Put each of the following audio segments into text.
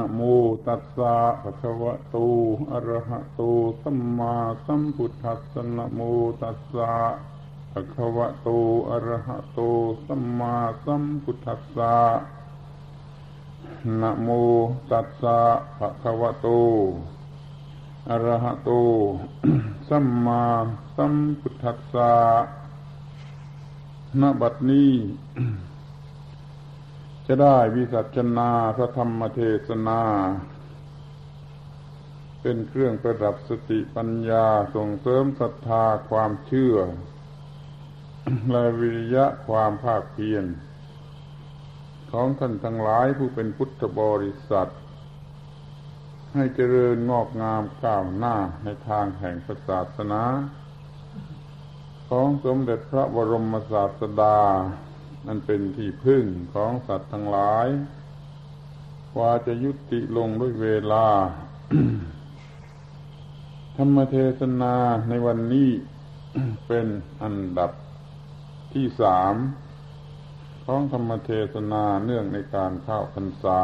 นะโมตัสสะภะคะวะโตอะระหะโตสัมมาสัมพุทธัสสะนะโมตัสสะภะคะวะโตอะระหะโตสัมมาสัมพุทธัสสะนะโมตัสสะภะคะวะโตอะระหะโตสัมมาสัมพุทธัสสะณบัดนี้ จะได้วิสัชนาพระธรรมเทศนา เป็นเครื่องประดับสติปัญญาส่งเสริมศรัทธาความเชื่อและวิริยะความภาคเพียรของท่านทั้งหลายผู้เป็นพุทธบริษัท ให้เจริญงอกงามก้าวหน้าในทางแห่งศาสนา ของสมเด็จพระบรมศาสดา นั่นเป็นที่พึ่งของสัตว์ทั้งหลายกว่าจะยุติลงด้วยเวลา ธรรมเทศนาในวันนี้เป็นอันดับที่สามของธรรมเทศนาเนื่องในการเข้าพรรษา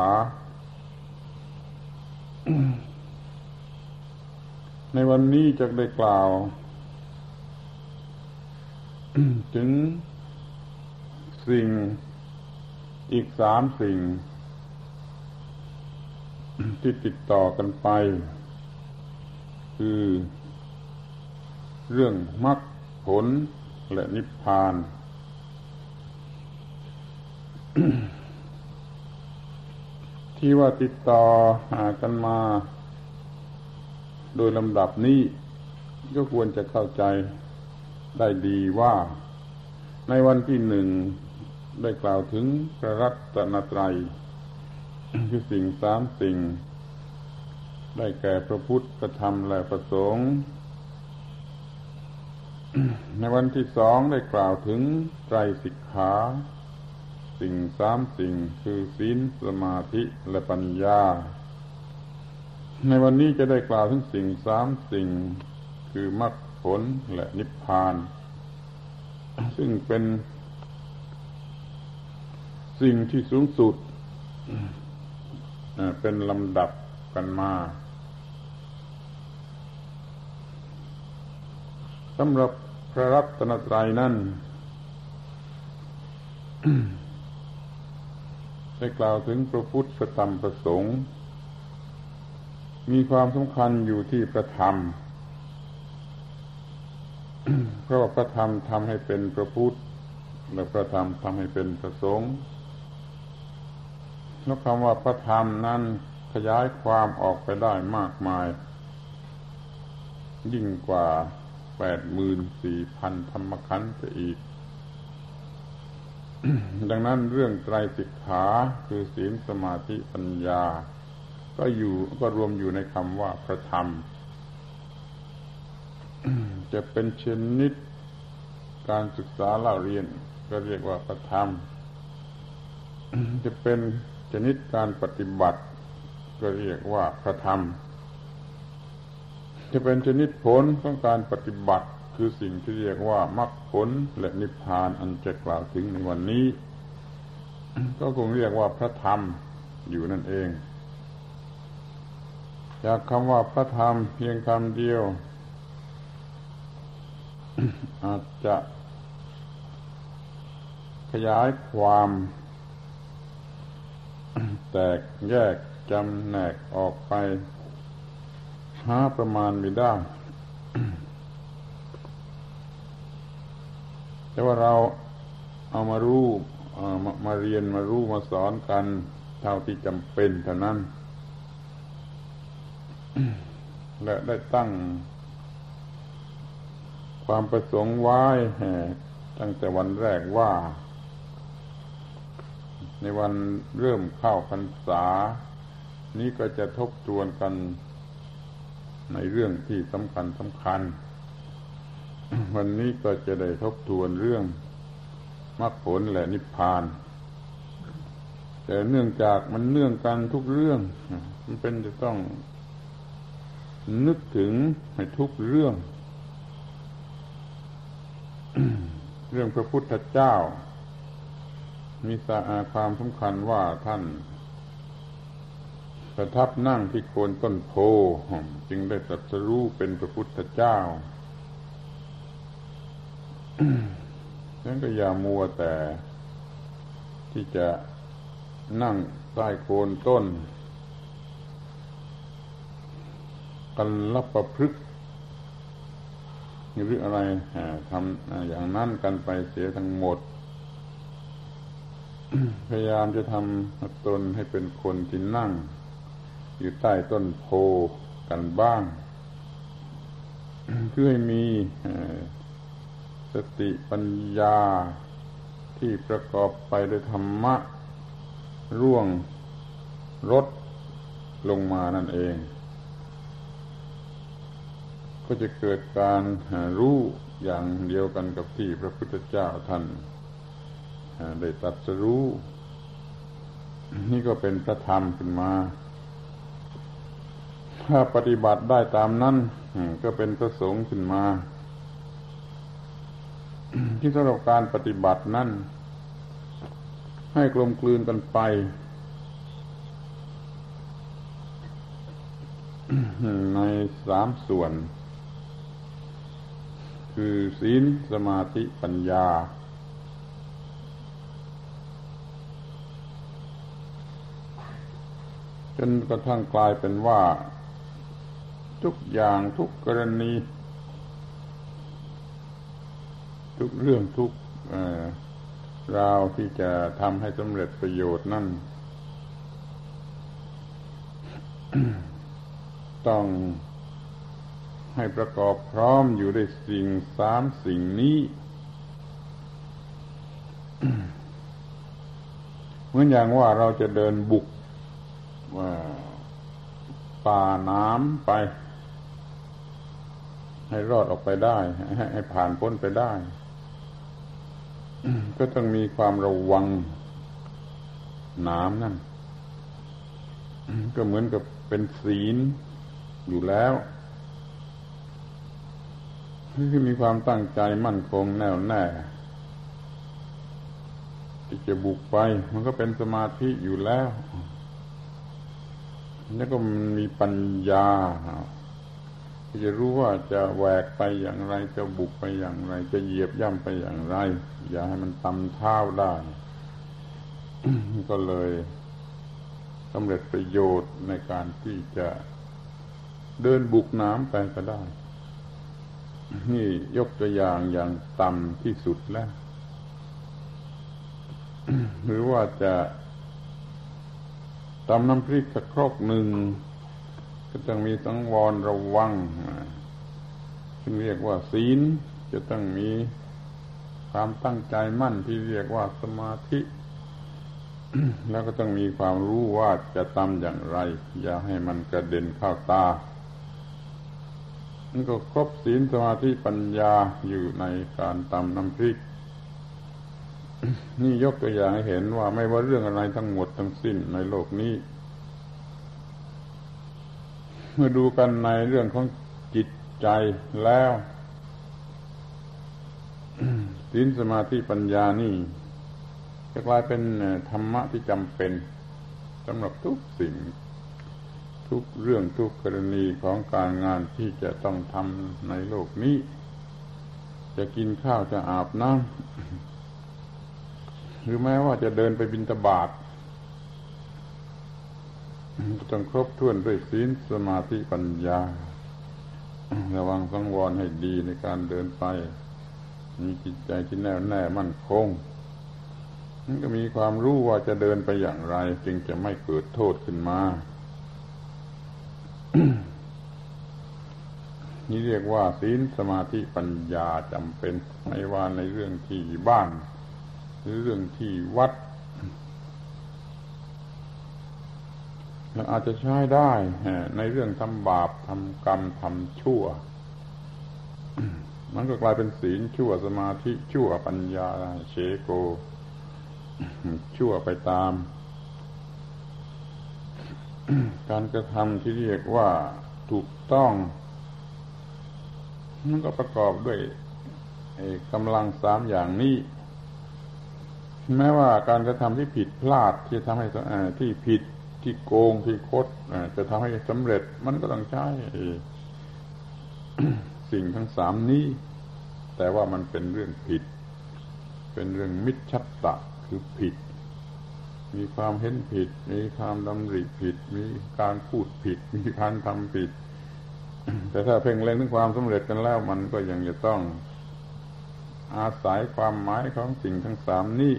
ในวันนี้จะได้กล่าว ถึง สิ่งอีกสามสิ่ง ที่ติดต่อกันไป คือ เรื่องมรรคผลและนิพพาน ที่ว่าติดต่อหากันมา โดยลำดับนี้ ก็ควรจะเข้าใจได้ดีว่า ในวันที่หนึ่ง ได้กล่าวถึงพระรัตนตรัยคือสิ่งสามสิ่ง ได้แก่พระพุทธพระธรรมและพระสงฆ์ในวันที่สองได้กล่าวถึงไตรสิกขา สิ่งสามสิ่งคือศีลสมาธิและปัญญา ในวันนี้จะได้กล่าวถึงสิ่งสามสิ่ง คือมรรคผลและนิพพาน ซึ่งเป็น สิ่งที่สูงสุดเป็นลำดับกันมาสำหรับพระรัตนตรัยนั้นได้กล่าวถึงพระพุทธพระธรรมพระสงฆ์มีความสำคัญอยู่ที่พระธรรม เพราะว่าพระธรรมทำให้เป็นพระพุทธ และพระธรรมทำให้เป็นพระสงฆ์ แล้วคำว่าพระธรรมนั้นขยายความออกไปได้มากมาย ยิ่งกว่าแปดหมื่นสี่พันธรรมขันธ์จะอีก ดังนั้นเรื่องไตรสิกขาคือศีลสมาธิปัญญา ก็อยู่ก็รวมอยู่ในคำว่าพระธรรม จะเป็นชนิดการศึกษาเล่าเรียน ก็เรียกว่าพระธรรม จะเป็น นิดการปฏิบัติ ก็เรียกว่าพระธรรมจะเป็นชนิดผลของการปฏิบัติคือสิ่งที่เรียกว่ามรรคผลและนิพพานอันจะกล่าวถึงในวันนี้ ก็คงเรียกว่าพระธรรมอยู่นั่นเอง จากคำว่าพระธรรมเพียงคำเดียว อาจจะขยายความ แตกแยกจำแนกออกไป หาประมาณไม่ได้ แต่ว่าเราเอามารู้มามาเรียนมารู้มาสอนกันเท่าที่จำเป็นเท่านั้น และได้ตั้ง ความประสงค์ไว้ตั้งแต่วันแรกว่า ในวันเริ่มเข้าพรรษา นี้ก็จะทบทวนกันในเรื่องที่สำคัญสำคัญ วันนี้ก็จะได้ทบทวนเรื่องมรรคผลและนิพพาน แต่เนื่องจากมันเนื่องกันทุกเรื่อง มันเป็นจะต้องนึกถึงให้ทุกเรื่อง เรื่องพระพุทธเจ้า มีสาความสำคัญว่าท่านประทับนั่งที่โคนต้นโพจึงได้ตรัสรู้เป็นพระพุทธเจ้านั้นก็อย่ามัวแต่ ที่จะนั่งใต้โคนต้น กันรับประพฤกหรืออะไรทำอย่างนั้นกันไปเสียทั้งหมด พยายามจะทำตนให้เป็นคนที่นั่ง อยู่ใต้ต้นโพกันบ้าง เพื่อให้มีสติปัญญาที่ประกอบไปด้วยธรรมะ ร่วงรถลงมานั่นเอง ก็จะเกิดการรู้อย่างเดียวกันกับที่พระพุทธเจ้าท่าน ได้ตัดสรู้ นี่ก็เป็นพระธรรมขึ้นมา ถ้าปฏิบัติได้ตามนั้นก็เป็นพระสงฆ์ขึ้นมา ที่สำหรับการปฏิบัตินั้นให้กลมกลืนกันไปในสามส่วน คือศีลสมาธิปัญญา จนกระทั่งกลายเป็นว่า ทุกอย่างทุกกรณี ทุกเรื่องทุกราวที่จะทำให้สำเร็จประโยชน์นั่น ต้องให้ประกอบพร้อมอยู่ในสิ่งสามสิ่งนี้เหมือนอย่างว่าเราจะเดินบุก ป่าน้ำไป ให้รอดออกไปได้ ให้ผ่านพ้นไปได้ ก็ต้องมีความระวังน้ำนั่น ก็เหมือนกับเป็นศีลอยู่แล้วที่มีความตั้งใจมั่นคงแน่วแน่ที่จะบุกไป มันก็เป็นสมาธิอยู่แล้ว แล้วก็มันมีปัญญาที่จะรู้ว่าจะแหวกไปอย่างไร จะบุกไปอย่างไร จะเหยียบย่ำไปอย่างไร อย่าให้มันตำเท้าได้ ก็เลยสำเร็จประโยชน์ในการที่จะเดินบุกน้ำไปก็ได้ นี่ยกตัวอย่างอย่างต่ำที่สุดแล้ว หรือว่าจะ ตำน้ำพริกสักครกหนึ่ง ก็ต้องมีสังวรระวังซึ่งเรียกว่าศีล จะต้องมีความตั้งใจมั่นที่เรียกว่าสมาธิ แล้วก็ต้องมีความรู้ว่าจะทำอย่างไร อย่าให้มันกระเด็นเข้าตามันก็ครบศีลสมาธิปัญญาอยู่ในการตำน้ำพริก นี่ยกตัวอย่างให้เห็นว่าไม่ว่าเรื่องอะไรทั้งหมดทั้งสิ้นในโลกนี้ เมื่อดูกันในเรื่องของจิตใจแล้วศีลสมาธิปัญญานี่จะกลายเป็นธรรมะที่จำเป็นสำหรับทุกสิ่ง ทุกเรื่องทุกกรณีของการงานที่จะต้องทำในโลกนี้ จะกินข้าวจะอาบน้ำ หรือแม้ว่าจะเดินไปบินตบาทต้องครบถ้วนด้วยศีลสมาธิปัญญา ระวังสังวรให้ดีในการเดินไป มีจิตใจที่แน่วแน่มั่นคงมันก็มีความรู้ว่าจะเดินไปอย่างไร จึงจะไม่เกิดโทษขึ้นมา นี่เรียกว่าศีลสมาธิปัญญาจำเป็นไม่ว่าในเรื่องที่บ้าน หรือเรื่องที่วัด อาจจะใช้ได้ในเรื่องทำบาปทำกรรมทำชั่ว มันก็กลายเป็นศีลชั่วสมาธิชั่วปัญญาเชโก ชั่วไปตาม การกระทำที่เรียกว่าถูกต้องมันก็ประกอบด้วยกำลังสามอย่างนี้ แม้ว่าการกระทำที่ผิดพลาดที่ทำให้ที่ผิดที่โกงที่คดจะทำให้สำเร็จมันก็ต้องใช้สิ่งทั้งสามนี้ แต่ว่ามันเป็นเรื่องผิด เป็นเรื่องมิจฉาตะคือผิด มีความเห็นผิด มีความดำริผิด มีการพูดผิด มีการทำผิด แต่ถ้าเพ่งเล็งถึงความสำเร็จกันแล้ว มันก็ยังจะต้องอาศัยความหมายของสิ่งทั้งสามนี้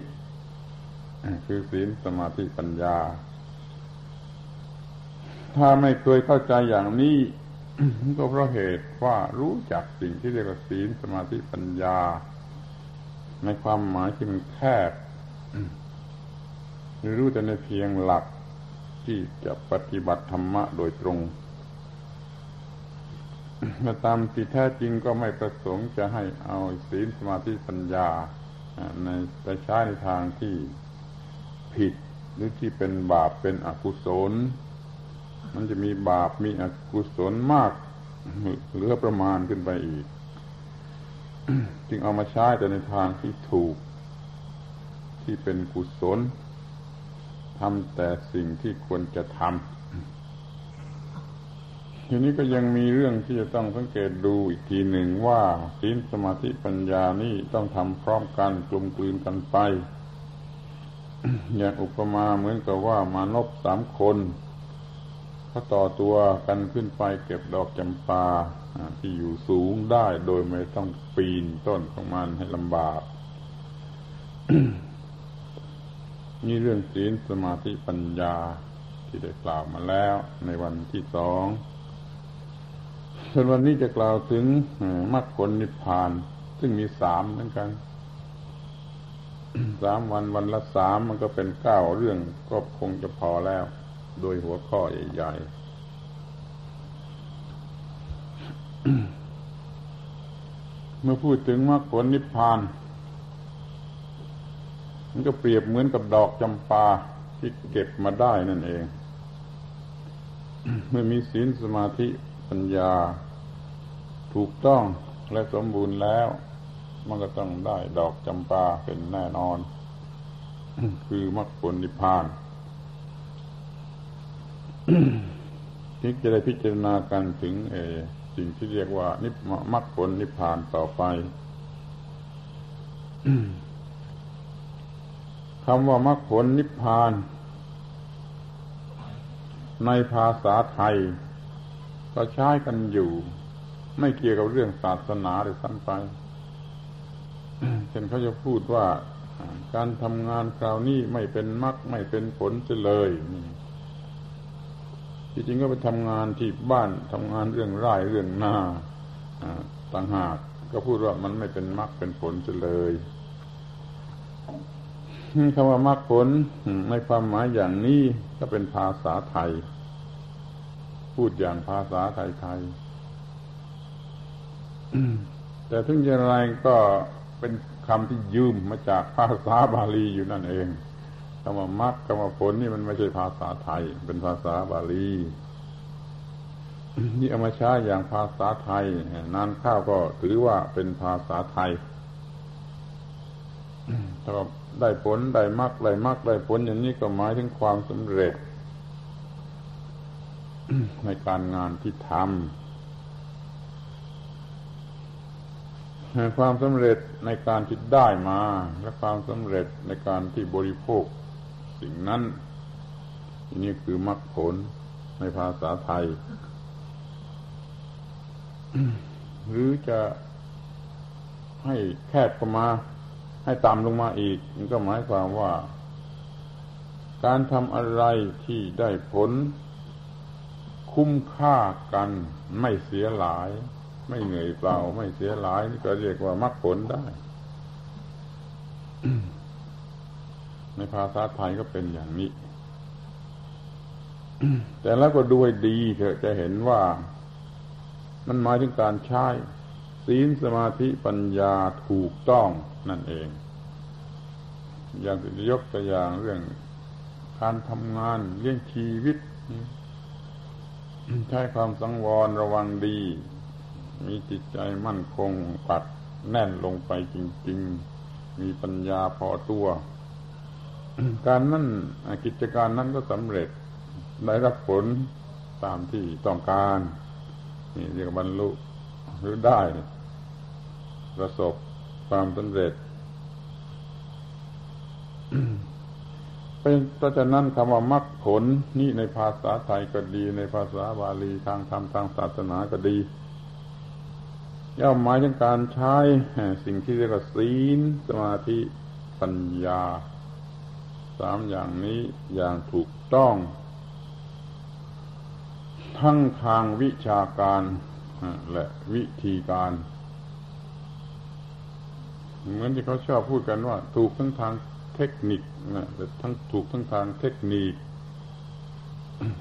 คือศีลสมาธิปัญญา ถ้าไม่เคยเข้าใจอย่างนี้ ก็เพราะเหตุว่ารู้จักสิ่งที่เรียกว่าศีลสมาธิปัญญา ในความหมายที่มันแคบหรือรู้แต่ในเพียงหลักที่จะปฏิบัติธรรมะโดยตรงมาตามที่แท้จริงก็ไม่ประสงค์จะให้เอาศีลสมาธิปัญญาในไปใช้ในทางที่ ผิดหรือที่เป็นบาปเป็นอกุศล มันจะมีบาปมีอกุศลมากเหลือประมาณขึ้นไปอีก จึงเอามาใช้แต่ในทางที่ถูก ที่เป็นกุศลทำแต่สิ่งที่ควรจะทำทีนี้ก็ยังมีเรื่องที่จะต้องสังเกตดูอีกทีหนึ่งว่าศีลสมาธิปัญญานี่ต้องทำพร้อมกันกลมกลืนกันไป อย่างอุปมาเหมือนกับว่ามานพสามคนเขาต่อตัวกันขึ้นไปเก็บดอกจำปาที่อยู่สูงได้โดยไม่ต้องปีนต้นของมันให้ลำบากนี่เรื่องศีลสมาธิปัญญาที่ได้กล่าวมาแล้วในวันที่สองส่วนวันนี้จะกล่าวถึงมรรคผลนิพพาน ซึ่งมีสามเหมือนกัน สามวันวันละสามมันก็เป็นเก้าเรื่องก็คงจะพอแล้ว โดยหัวข้อใหญ่ๆ เมื่อพูดถึงมรรคผลนิพพาน มันก็เปรียบเหมือนกับดอกจำปาที่เก็บมาได้นั่นเอง เมื่อมีศีลสมาธิปัญญา ถูกต้องและสมบูรณ์แล้ว มันก็ต้องได้ดอกจำปาเป็นแน่นอน คือมรรคผลนิพพานที่จะได้พิจารณากันถึงเอสิ่งที่เรียกว่า นิมรรคผลนิพพานต่อไปคำว่ามรรคผลนิพพาน ในภาษาไทย ก็ใช้กันอยู่ ไม่เกี่ยวกับเรื่องศาสนาหรือสั้นไป เช่นเขาจะพูดว่าการทำงานคราวนี้ไม่เป็นมรรคไม่เป็นผลจะเลยที่จริงก็ไปทำงานที่บ้านทำงานเรื่องไร่เรื่องนาต่างหากก็พูดว่ามันไม่เป็นมรรคเป็นผลจะเลยคำว่ามรรคผลในความหมายอย่างนี้ก็เป็นภาษาไทย พูดอย่างภาษาไทยๆแต่ถึงอย่างไรก็ เป็นคำที่ยืมมาจากภาษาบาลีอยู่นั่นเองคำว่ามรรคคำว่าผลนี่มันไม่ใช่ภาษาไทย เป็นภาษาบาลีนี่เอามาใช้อย่างภาษาไทยนานข้าวก็ถือว่าเป็นภาษาไทยถ้าได้ผลได้มรรคได้มรรคได้ผลอย่างนี้ก็หมายถึงความสำเร็จ ในการงานที่ทำ ความสำเร็จในการที่ได้มา และความสำเร็จในการที่บริโภค สิ่งนั้นนี่คือมรรคผลในภาษาไทย หรือจะให้แคบเข้ามา ให้ต่ำลงมาอีกมันก็หมายความว่า การทำอะไรที่ได้ผล คุ้มค่ากันไม่เสียหลาย ไม่เหนื่อยเปล่า ไม่เสียหลายนี่ก็เรียกว่ามรรคผลได้ ในภาษาไทยก็เป็นอย่างนี้ แต่แล้วก็ด้วยดีเถอะจะเห็นว่า มันหมายถึงการใช้ศีลสมาธิปัญญาถูกต้องนั่นเอง อย่างยกตัวอย่างเรื่องการทำงานเลี้ยงชีวิต ใช้ความสังวรระวังดี มีจิตใจมั่นคงปัดแน่นลงไปจริง ๆ มีปัญญาพอตัว การนั้นกิจการนั้นก็สำเร็จได้รับผลตามที่ต้องการ นี่เรียกบรรลุหรือได้ ประสบความสำเร็จเป็นเพราะฉะนั้นคำว่ามรรคผลนี่ในภาษาไทยก็ดี ในภาษาบาลีทางธรรมทางศาสนาก็ดี ย่อมหมายถึงการใช้สิ่งที่เรียกว่าศีลสมาธิปัญญาสามอย่างนี้อย่างถูกต้อง ทั้งทางวิชาการและวิธีการ เหมือนที่เขาชอบพูดกันว่า ถูกทั้งทางเทคนิคนะแต่ทั้งถูกทั้งทางเทคนิค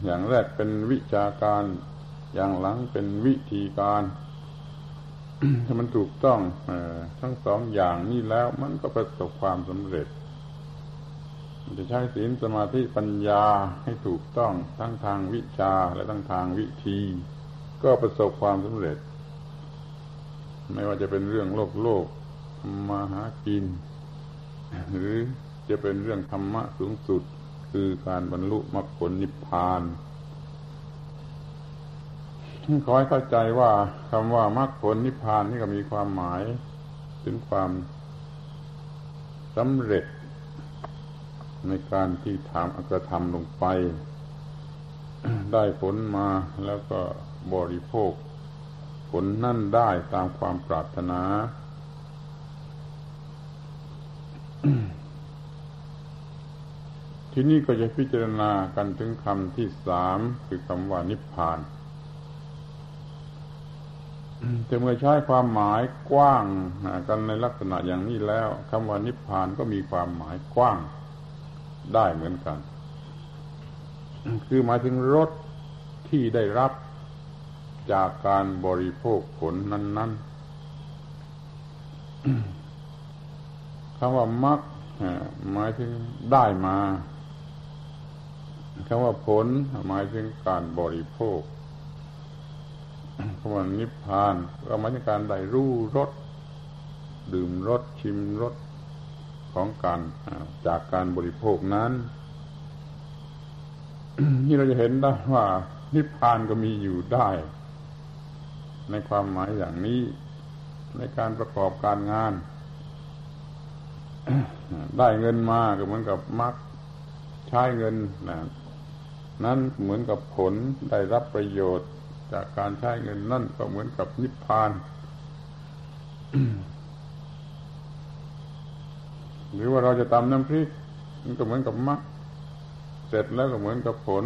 อย่างแรกเป็นวิชาการ อย่างหลังเป็นวิธีการ ถ้ามันถูกต้องอทั้งสองอย่างนี้แล้วมันก็ประสบความสำเร็จมันจะใช้ศีลสมาธิปัญญาให้ถูกต้องทั้งทางวิชาและทั้งทางวิธี ก็ประสบความสำเร็จ ไม่ว่าจะเป็นเรื่องโลกโลกมาหากิน หรือจะเป็นเรื่องธรรมะสูงสุดคือการบรรลุมรรคผลนิพพาน ขอให้เข้าใจว่าคำว่ามรรคผลนิพพานนี่ก็มีความหมายถึงความสำเร็จ ในการที่ทำกระทำลงไป ได้ผลมาแล้วก็บริโภค ผลนั่นได้ตามความปรารถนาที่นี่ก็จะพิจารณากันถึงคำที่สามคือคำว่านิพพาน แต่เมื่อใช้ความหมายกว้างกันในลักษณะอย่างนี้แล้วคำว่านิพพานก็มีความหมายกว้างได้เหมือนกัน คือหมายถึงรสที่ได้รับจากการบริโภคผลนั้น ๆคำว่ามักหมายถึงได้มาคำว่าผลหมายถึงการบริโภค คำว่านิพพานก็หมายถึงการได้รู้รสดื่มรสชิมรสของการจากการบริโภคนั้นนี่เราจะเห็นได้ว่า นิพพานก็มีอยู่ได้ ในความหมายอย่างนี้ ในการประกอบการงาน ได้เงินมาก็เหมือนกับมักใช้เงินนะนั้นเหมือนกับผลได้รับประโยชน์ จากการใช้เงินนั่นก็เหมือนกับนิพพาน หรือว่าเราจะตำน้ำพริกมันก็เหมือนกับมรรคเสร็จแล้วก็เหมือนกับผล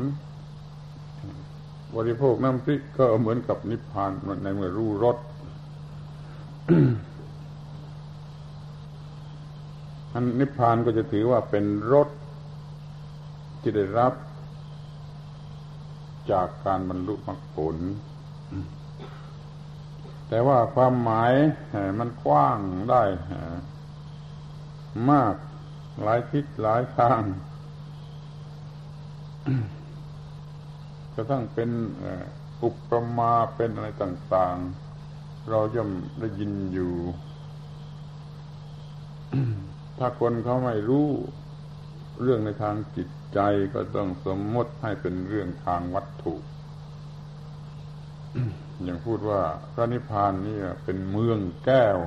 บริโภคน้ำพริกก็เหมือนกับนิพพานในเมื่อรู้รสอันนิพพานก็จะถือว่าเป็นรสที่ได้รับ จากการบรรลุมรรคผล แต่ว่าความหมายมันกว้างได้มากหลายทิศหลายทางจะต้องเป็นอุปมาเป็นอะไรต่าง ๆ เราย่อมได้ยินอยู่ ถ้าคนเขาไม่รู้เรื่องในทางจิต ใจก็ต้องสมมติให้เป็นเรื่องทางวัตถุ อย่างพูดว่าพระนิพพานนี่เป็นเมืองแก้ว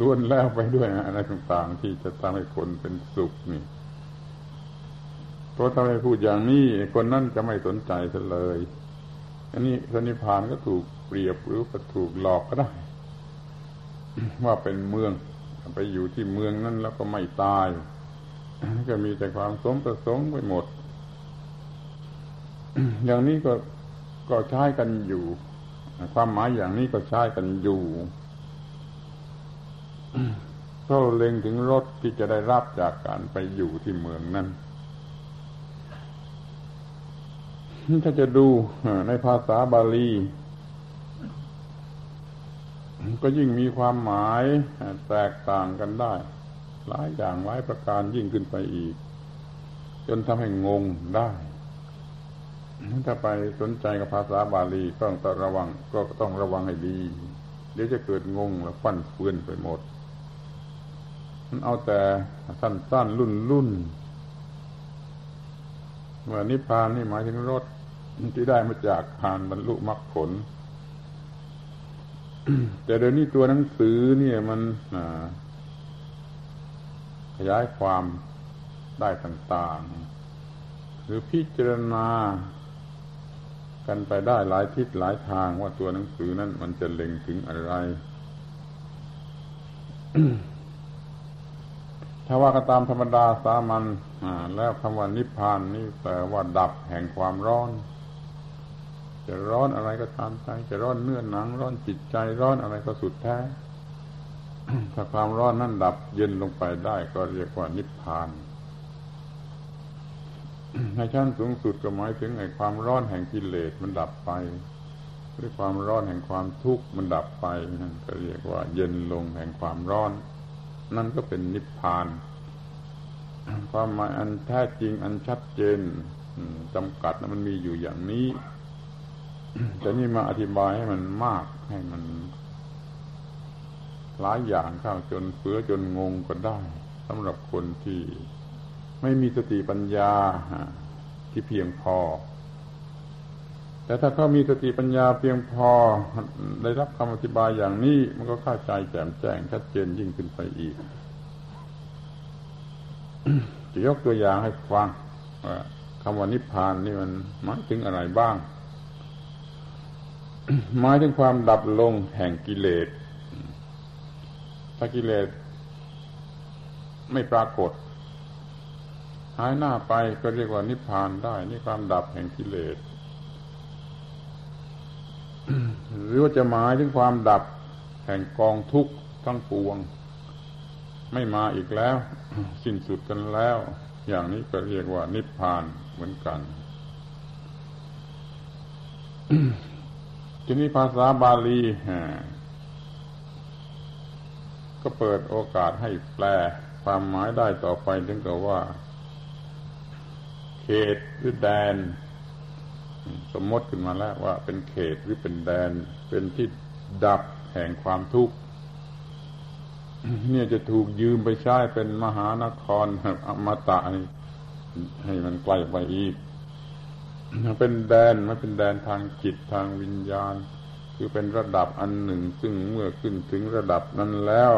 ล้วนแล้วไปด้วยอะไรต่างๆที่จะทำให้คนเป็นสุขนี่เพราะถ้าไม่พูดอย่างนี้คนนั้นจะไม่สนใจเลย อันนี้พระนิพพานก็ถูกเปรียบหรือก็ถูกหลอกก็ได้ ว่าเป็นเมือง ไปอยู่ที่เมืองนั้นแล้วก็ไม่ตาย ก็มีแต่ความสมประสงค์ไปหมด อย่างนี้ก็ก็ใช้กันอยู่ ความหมายอย่างนี้ก็ใช้กันอยู่เพราะเล็งถึงรถที่จะได้รับจากการไปอยู่ที่เมืองนั้นถ้าจะดูในภาษาบาลี ก็ยิ่งมีความหมายแตกต่างกันได้ หลายอย่างหลายประการยิ่งขึ้นไปอีก จนทำให้งงได้ ถ้าไปสนใจกับภาษาบาลีก็ต้องระวังก็ต้องระวังให้ดี เดี๋ยวจะเกิดงงแล้วฟันเฟือนไปหมดมันเอาแต่สั้นๆรุ่นรุ่นเมื่อนิพพานนี่หมายถึงรถที่ได้มาจากทานบรรลุมรรคผล แต่เดี๋ยวนี้ตัวหนังสือเนี่ยมันขยายความได้ต่างๆ หรือพิจารณา กันไปได้หลายทิศหลายทางว่าตัวหนังสือนั้นมันจะเล็งถึงอะไร ถ้าว่าก็ตามธรรมดาสามัญแล้วคำว่านิพพานนี่แปลว่าดับแห่งความร้อน จะร้อนอะไรก็ตามใจ จะร้อนเนื้อหนัง ร้อนจิตใจ ร้อนอะไรก็สุดแท้ ถ้าความร้อนนั้นดับเย็นลงไปได้ก็เรียกว่านิพพานในชั้นสูงสุดก็หมายถึงไอ้ความร้อนแห่งกิเลสมันดับไปหรือความร้อนแห่งความทุกข์มันดับไปนั่นก็เรียกว่า เย็นลงแห่งความร้อน นั่นก็เป็นนิพพาน ความหมายอันแท้จริงอันชัดเจนจำกัดนะมันมีอยู่อย่างนี้ แต่นี่มาอธิบายให้มันมากให้มันหลายอย่างเข้าจนเฟือจนงงก็ได้สำหรับคนที่ไม่มีสติปัญญาที่เพียงพอ แต่ถ้าเขามีสติปัญญาเพียงพอ ได้รับคำอธิบายอย่างนี้ มันก็เข้าใจแจ่มแจ้งชัดเจนยิ่งขึ้นไปอีก จะยกตัวอย่างให้ฟังว่าคำว่านิพพานนี่มันหมายถึงอะไรบ้าง หมายถึงความดับลงแห่งกิเลส ถ้ากิเลสไม่ปรากฏ หายหน้าไปก็เรียกว่านิพพานได้ นี่ความดับแห่งกิเลส หรือว่าจะหมายถึงความดับแห่งกองทุกข์ทั้งปวง ไม่มาอีกแล้ว สิ้นสุดกันแล้ว อย่างนี้ก็เรียกว่านิพพานเหมือนกัน ทีนี้ภาษาบาลีก็เปิดโอกาสให้แปลความหมายได้ต่อไปถึงกับว่า เขตหรือแดน สมมติขึ้นมาแล้วว่าเป็นเขตหรือเป็นแดน เป็นที่ดับแห่งความทุกข์เนี่ยจะถูกยืมไปใช้เป็นมหานครอมตะให้มันไกลไปอีก เป็นแดนไม่เป็นแดนทางจิตทางวิญญาณ คือเป็นระดับอันหนึ่ง ซึ่งเมื่อขึ้นถึงระดับนั้นแล้ว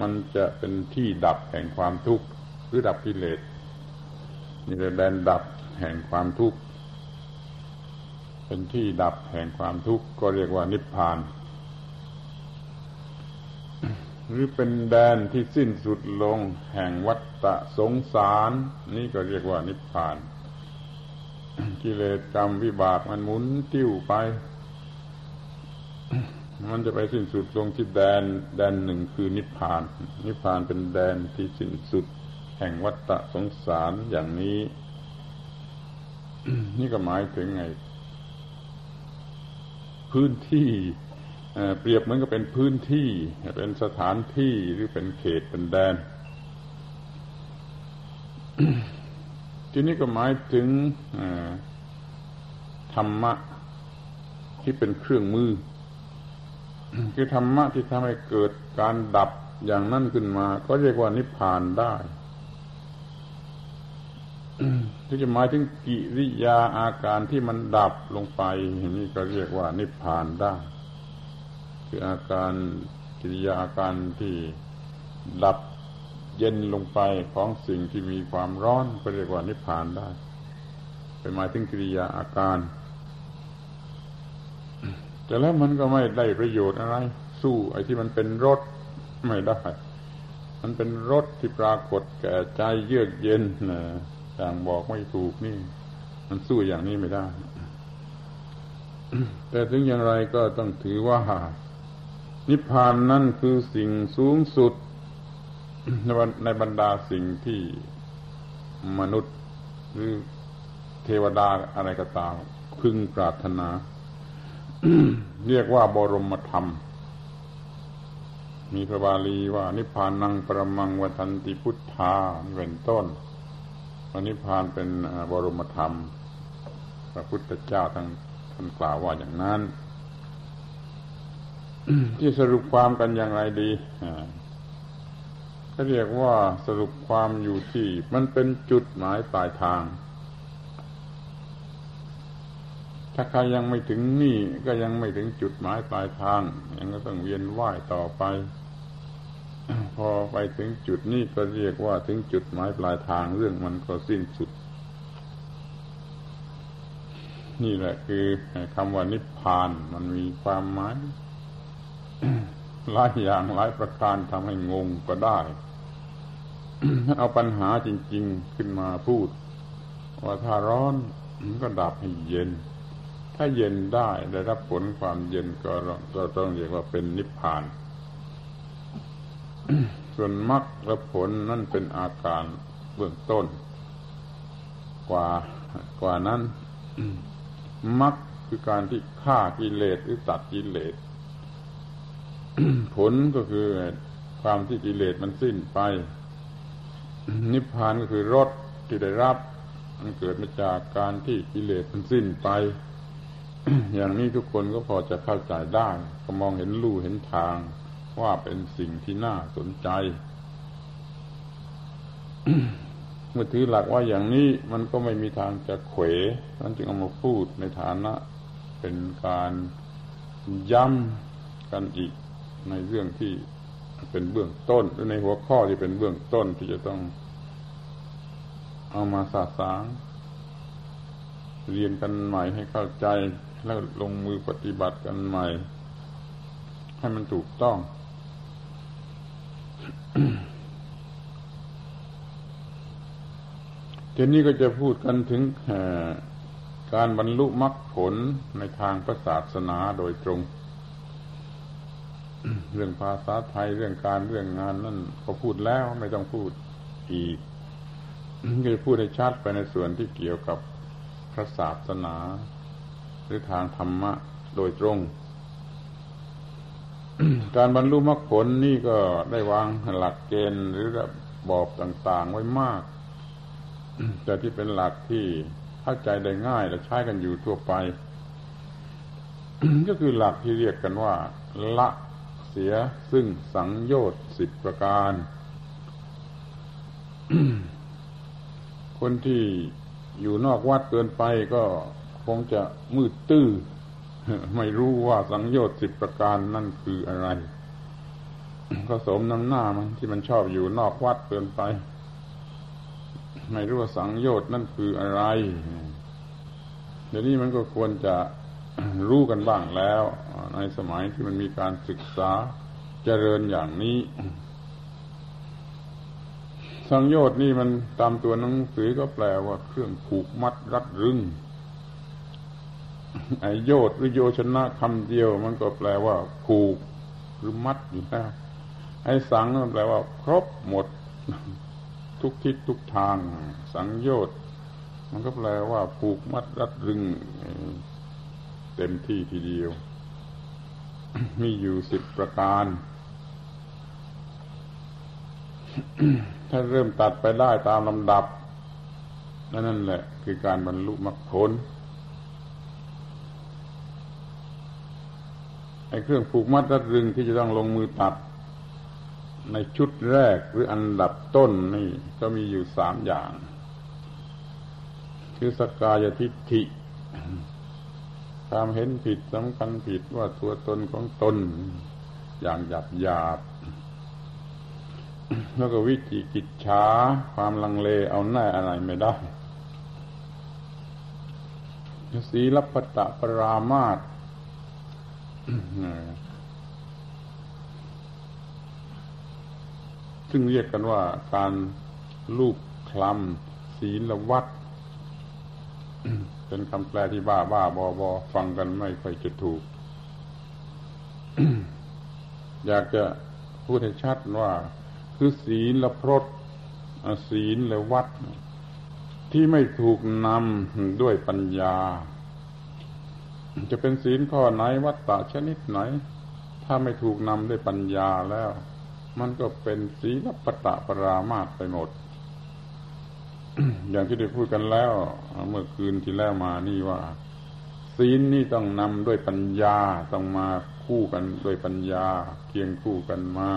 มันจะเป็นที่ดับแห่งความทุกข์หรือดับกิเลสนี่แดนดับแห่งความทุกข์เป็นที่ดับแห่งความทุกข์ก็เรียกว่านิพพาน หรือเป็นแดนที่สิ้นสุดลงแห่งวัฏฏะสงสาร นี่ก็เรียกว่านิพพาน กิเลสกรรมวิบากมันหมุนติ้วไป มันจะไปสิ้นสุดลงที่แดน แดนหนึ่งคือนิพพาน นิพพานเป็นแดนที่สิ้นสุด แห่งวัฏฏะสงสารอย่างนี้ นี่ก็หมายถึงไง พื้นที่เปรียบเหมือนกับเป็นพื้นที่ เป็นสถานที่หรือเป็นเขตเป็นแดน ที่นี้ก็หมายถึงธรรมะที่เป็นเครื่องมือ คือธรรมะที่ทำให้เกิดการดับอย่างนั้นขึ้นมา ก็เรียกว่านิพพานได้ที่จะหมายถึงกิริยาอาการที่มันดับลงไปนี่ก็เรียกว่า นิพพานได้ คืออาการกิริยาอาการที่ดับ เย็นลงไปของสิ่งที่มีความร้อนก็เรียกว่านิพพานได้ เป็นหมายถึงกิริยาอาการ แต่แล้วมันก็ไม่ได้ประโยชน์อะไร สู้ไอ้ที่มันเป็นรถไม่ได้ มันเป็นรถที่ปรากฏแก่ใจเยือกเย็นนะอย่างบอกไม่ถูกนี่ มันสู้อย่างนี้ไม่ได้ แต่ถึงอย่างไรก็ต้องถือว่านิพพานนั่นคือสิ่งสูงสุด ในบรรดาสิ่งที่มนุษย์หรือเทวดาอะไรก็ตามพึงปรารถนา เรียกว่าบรมธรรม มีพระบาลีว่า นิพพานังประมังวัตันติพุทธาเป็นต้นระนิพพานเป็นบรมธรรม พระพุทธเจ้าท่านท่านกล่าวว่าอย่างนั้น ที่สรุปความกันอย่างไรดี เรียกว่าสรุปความอยู่ที่มันเป็นจุดหมายปลายทาง ถ้าใครยังไม่ถึงนี่ก็ยังไม่ถึงจุดหมายปลายทางยังก็ต้องเวียนว่ายต่อไป พอไปถึงจุดนี้ก็เรียกว่าถึงจุดหมายปลายทางเรื่องมันก็สิ้นสุด นี่แหละคือคำว่านิพพานมันมีความหมาย หลายอย่างหลายประการทำให้งงก็ได้ เอาปัญหาจริง ๆขึ้นมาพูด ว่าถ้าร้อนก็ดับให้เย็น ถ้าเย็นได้ได้รับผลความเย็นก็ก็ต้องเรียกว่าเป็นนิพพาน ส่วนมรรคและผลนั่นเป็นอาการเบื้องต้น กว่ากว่านั้นมรรคคือการที่ฆ่ากิเลสหรือตัดกิเลส ผลก็คือความที่กิเลสมันสิ้นไป นิพพานก็คือรสที่ได้รับ มันเกิดมาจากการที่กิเลสมันสิ้นไป อย่างนี้ทุกคนก็พอจะเข้าใจได้ ก็มองเห็นลู่เห็นทาง ว่าเป็นสิ่งที่น่าสนใจ เมื่อถือหลักว่าอย่างนี้มันก็ไม่มีทางจะเขวนั้นจึงเอามาพูดในฐานะ เป็นการย้ำกันอีก ในเรื่องที่เป็นเบื้องต้นหรือในหัวข้อที่เป็นเบื้องต้นที่จะต้องเอามาสาสางเรียนกันใหม่ให้เข้าใจแล้วลงมือปฏิบัติกันใหม่ ให้มันถูกต้อง ทีนี้ก็จะพูดกันถึงการบรรลุมรรคผลในทางพระศาสนาโดยตรง เรื่องภาษาไทยเรื่องการเรื่องงานนั่นก็พูดแล้วไม่ต้องพูดอีกก็จะพูดให้ชัดไปในส่วนที่เกี่ยวกับพระศาสนา หรือทางธรรมะโดยตรง การบรรลุมรรคผลนี่ก็ได้วางหลักเกณฑ์หรือระบอบต่างๆไว้มาก แต่ที่เป็นหลักที่เข้าใจได้ง่ายและใช้กันอยู่ทั่วไป ก็คือหลักที่เรียกกันว่า ละ สียซึ่งสังโยชน์สิบประการ คนที่อยู่นอกวัดเกินไปก็คงจะมืดตื้อ ไม่รู้ว่าสังโยชน์สิบประการนั่นคืออะไร ก็สมน้ำหน้ามันที่มันชอบอยู่นอกวัดเกินไป ไม่รู้ว่าสังโยชน์นั่นคืออะไร เดี๋ยวนี้มันก็ควรจะ รู้กันบ้างแล้ว ในสมัยที่มันมีการศึกษาเจริญอย่างนี้สังโยชน์นี่มันตามตัวหนังสือก็แปลว่าเครื่องผูกมัดรัดรึงไอโยชน์หรือโยชนะคำเดียว มันก็แปลว่า ผูกหรือมัดอยู่แล้วไอสังมันแปลว่า ครบหมด ทุกทิศทุกทาง สังโยชน์มันก็แปลว่า ผูกมัดรัดรึง เต็มที่ทีเดียว มีอยู่สิบประการ ถ้าเริ่มตัดไปได้ตามลำดับ นั่นแหละ คือการบรรลุมรรคผลไอ้เครื่องผูกมัดรัดรึงที่จะต้องลงมือตัด ในชุดแรกหรืออันดับต้นนี่ก็มีอยู่สามอย่าง คือสกายทิฏฐิ ความเห็นผิดสำคัญผิดว่าตัวตนของตน อย่างหยาบหยาบแล้วก็วิจิกิจฉาความลังเลเอาแน่อะไรไม่ได้สีลปตะปรามาตซึ่งเรียกกันว่าการลูกคลำศีลวัด เป็นคำแปลที่บ้าบ้าบอบอฟังกันไม่ค่อยจะถูก อยากจะพูดให้ชัดว่า คือศีลละพรตศีลและวัด ที่ไม่ถูกนำด้วยปัญญา จะเป็นศีลข้อไหนวัดตาชนิดไหน ถ้าไม่ถูกนำด้วยปัญญาแล้ว มันก็เป็นศีลปตะปรามาตไปหมด อย่างที่ได้พูดกันแล้ว เมื่อคืนที่แล้วมานี่ว่าศีลนี่ต้องนำด้วยปัญญาต้องมาคู่กันด้วยปัญญาเคียงคู่กันมา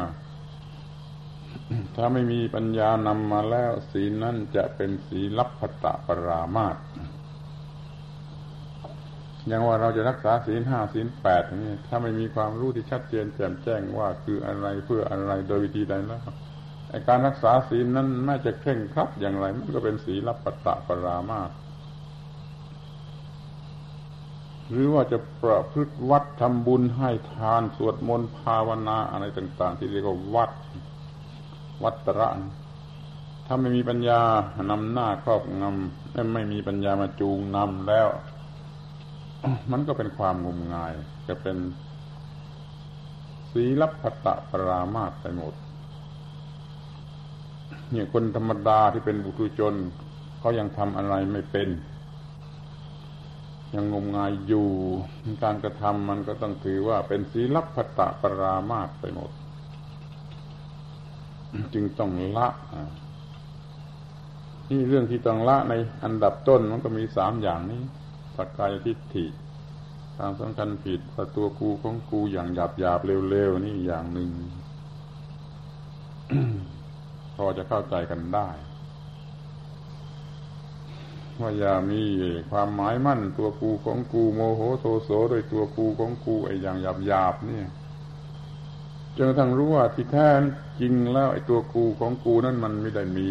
ถ้าไม่มีปัญญานำมาแล้ว ศีลนั้นจะเป็นศีลับพตะปรามาตอย่างว่าเราจะรักษาศีลห้าศีลแปดนี่ถ้าไม่มีความรู้ที่ชัดเจนแจ่มแจ้งว่าคืออะไรเพื่ออะไรโดยวิธีใดแล้ว การรักษาศีลนั้นแม้จะเคร่งครัดอย่างไร มันก็เป็นศีลับปตะปรามาตหรือว่าจะประพฤติวัดทำบุญให้ทานสวดมนต์ภาวนาอะไรต่าง ๆ ที่เรียกว่าวัด วัดตระถ้าไม่มีปัญญานำหน้าครอบงำไม่มีปัญญามาจูงนำแล้ว มันก็เป็นความงมงาย จะเป็นศีลพัตะปรามาตไปหมด เนี่ยคนธรรมดาที่เป็นบุตุชนเขายังทำอะไรไม่เป็น ยังงมงายอยู่ การกระทำมันก็ต้องถือว่าเป็นศีลพัตะปรามาตไปหมด จึงต้องละนี่เรื่องที่ต้องละในอันดับต้นมันก็มีสามอย่างนี้สักกายทิฏฐิทางสำคัญผิดว่าตัวกูของกูอย่างหยาบหยาบเร็วๆนี่อย่างหนึ่ง อจะเข้าใจกันได้ ว่าอย่ามีความหมายมั่นตัวกูของกูโมโหโทโสโดยตัวกูของกูไอ้อย่างหยาบหยาบเนี่ยจนกระทั่งรู้ว่าที่แท้จริงแล้วไอ้ตัวกูของกูนั่นมันไม่ได้มี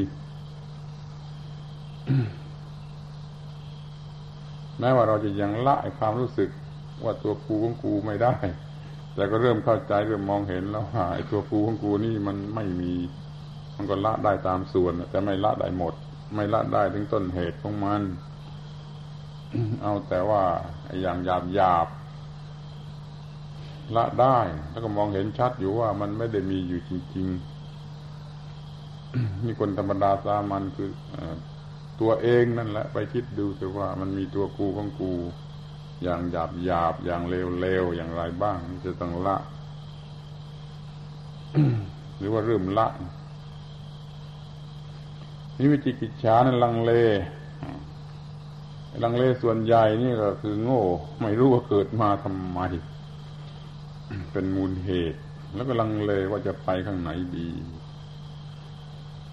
แม้ว่าเราจะยังละไอ้ความรู้สึกว่าตัวกูของกูไม่ได้ แต่ก็เริ่มเข้าใจเริ่มมองเห็นแล้วว่าไอ้ตัวกูของกูนี่มันไม่มี มันก็ละได้ตามส่วน แต่ไม่ละได้หมด ไม่ละได้ถึงต้นเหตุของมัน เอาแต่ว่าอย่างหยาบหยาบละได้ แล้วก็มองเห็นชัดอยู่ว่ามันไม่ได้มีอยู่จริงๆนี่คนธรรมดาสามัญคือตัวเองนั่นแหละ ไปคิดดูแต่ว่ามันมีตัวกูของกู อย่างหยาบหยาบอย่างเลวๆอย่างไรบ้างจะต้องละ หรือว่าเริ่มละ นี่วิจิกิจฉานั้นลังเล ลังเลส่วนใหญ่นี่ก็คือโง่ ไม่รู้ว่าเกิดมาทำไม เป็นมูลเหตุ แล้วก็ลังเลว่าจะไปข้างไหนดี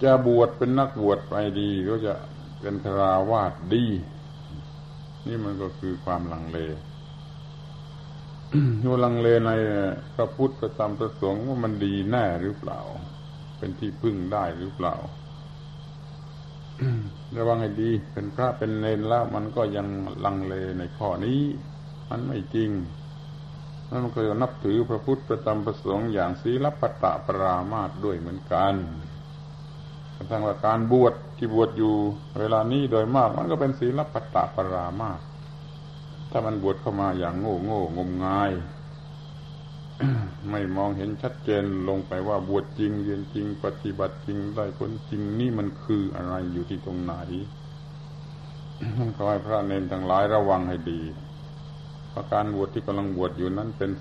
จะบวชเป็นนักบวชไปดีก็จะเป็นทราวาสดี นี่มันก็คือความลังเลอยู่ลังเลในพระพุทธประจำประสงค์ว่ามันดีแน่หรือเปล่า เป็นที่พึ่งได้หรือเปล่า ระวังให้ดีเป็นพระเป็นเลนแล้ว มันก็ยังลังเลในข้อนี้ มันไม่จริงนั่นก็นับถือพระพุทธประจำประสงค์อย่างศีลปตะปรามาตด้วยเหมือนกันกระทั่งว่าการบวชที่บวชอยู่เวลานี้โดยมาก มันก็เป็นศีลปตะปรามาตถ้ามันบวชเข้ามาอย่างโง่โง่งมงาย ไม่มองเห็นชัดเจนลงไปว่าบวชจริงเรียนจริง ปฏิบัติจริงได้ผลจริงนี่มันคืออะไรอยู่ที่ตรงไหนขอให้พระเนนทั้งหลายระวังให้ดีปราะการบวชที่กำลังบวชอยู่นั้นเป็น